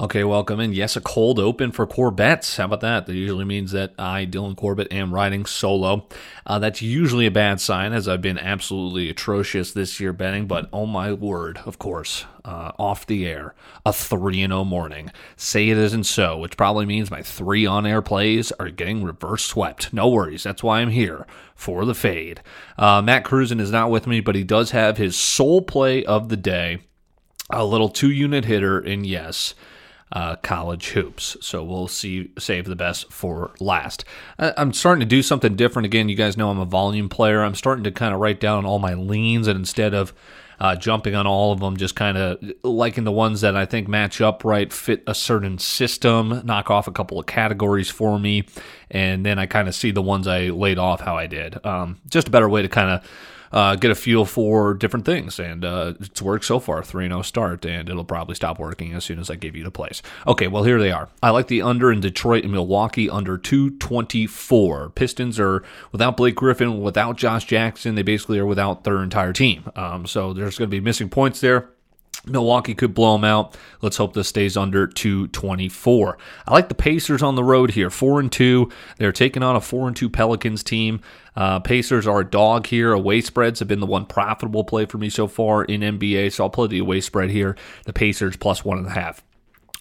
Okay, welcome. And yes, a cold open for Corbett's. How about that? That usually means that I, Dylan Corbett, am riding solo. Uh, that's usually a bad sign, as I've been absolutely atrocious this year betting. But oh my word, of course, uh, off the air, a 3 0 morning. Say it isn't so, which probably means my three on air plays are getting reverse swept. No worries. That's why I'm here for the fade. Uh, Matt Cruzan is not with me, but he does have his sole play of the day. A little two unit hitter, and yes, uh, college hoops. So we'll see, save the best for last. I'm starting to do something different again. You guys know I'm a volume player. I'm starting to kind of write down all my leans, and instead of uh, jumping on all of them, just kind of liking the ones that I think match up right, fit a certain system, knock off a couple of categories for me, and then I kind of see the ones I laid off how I did. Um, just a better way to kind of uh, get a feel for different things. And uh, it's worked so far 3 0 start, and it'll probably stop working as soon as I give you the place. Okay, well, here they are. I like the under in Detroit and Milwaukee under 224. Pistons are without Blake Griffin, without Josh Jackson. They basically are without their entire team. Um, so there's going to be missing points there. Milwaukee could blow them out. Let's hope this stays under 224. I like the Pacers on the road here, four and two. They're taking on a four and two Pelicans team. Uh, Pacers are a dog here. Away spreads have been the one profitable play for me so far in NBA, so I'll play the away spread here. The Pacers plus one and a half.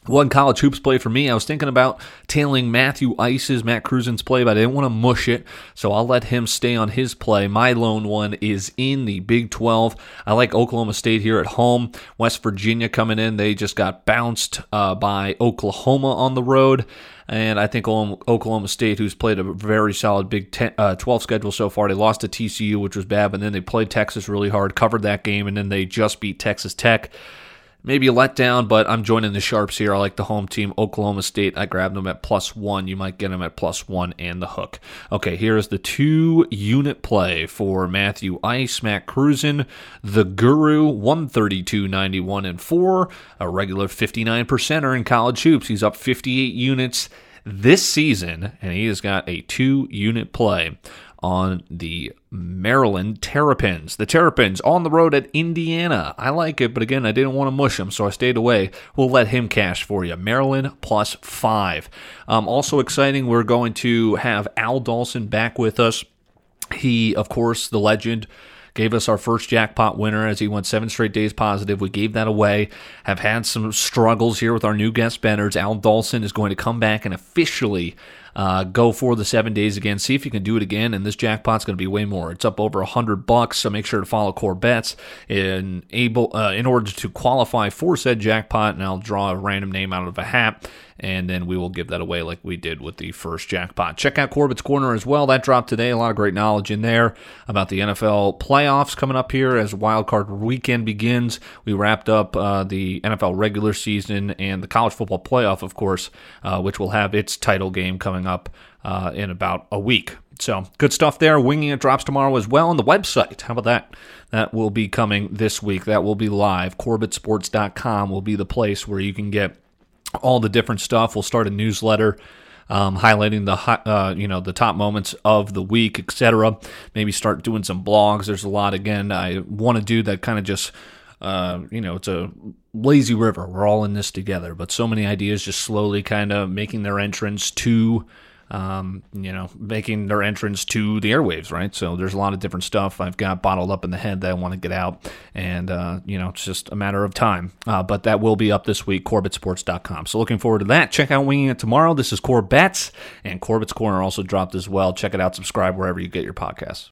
One college hoops play for me. I was thinking about tailing Matthew Ice's, Matt Cruzan's play, but I didn't want to mush it, so I'll let him stay on his play. My lone one is in the Big 12. I like Oklahoma State here at home. West Virginia coming in. They just got bounced uh, by Oklahoma on the road. And I think Oklahoma State, who's played a very solid Big 10, uh, 12 schedule so far, they lost to TCU, which was bad, but then they played Texas really hard, covered that game, and then they just beat Texas Tech maybe a letdown, but I'm joining the Sharps here. I like the home team, Oklahoma State. I grabbed them at plus one. You might get them at plus one and the hook. Okay, here's the two unit play for Matthew Ice, Matt Cruzan, the Guru, 132.91 and four, a regular 59 percenter in college hoops. He's up 58 units this season, and he has got a two unit play on the Maryland Terrapins. The Terrapins on the road at Indiana. I like it, but again, I didn't want to mush him, so I stayed away. We'll let him cash for you. Maryland plus five. Um, also exciting, we're going to have Al Dawson back with us. He, of course, the legend gave us our first jackpot winner as he went seven straight days positive. We gave that away. Have had some struggles here with our new guest benners. Al Dawson is going to come back and officially uh, go for the seven days again. See if you can do it again, and this jackpot's going to be way more. It's up over a hundred bucks, so make sure to follow Core Bets in able uh, in order to qualify for said jackpot. And I'll draw a random name out of a hat, and then we will give that away like we did with the first jackpot. Check out Corbett's Corner as well. That dropped today. A lot of great knowledge in there about the NFL playoffs coming up here as wildcard weekend begins. We wrapped up uh, the NFL regular season and the college football playoff, of course, uh, which will have its title game coming up uh, in about a week. So good stuff there. Winging it drops tomorrow as well on the website. How about that? That will be coming this week. That will be live. CorbettSports.com will be the place where you can get all the different stuff. We'll start a newsletter. Um, highlighting the uh, you know the top moments of the week, etc. Maybe start doing some blogs. There's a lot again I want to do that kind of just uh, you know it's a lazy river. We're all in this together, but so many ideas just slowly kind of making their entrance to um, you know, making their entrance to the airwaves, right? So there's a lot of different stuff I've got bottled up in the head that I want to get out, and uh, you know, it's just a matter of time. Uh, but that will be up this week, CorbettSports.com. So looking forward to that. Check out Winging It tomorrow. This is Corbett's, and Corbett's Corner also dropped as well. Check it out. Subscribe wherever you get your podcasts.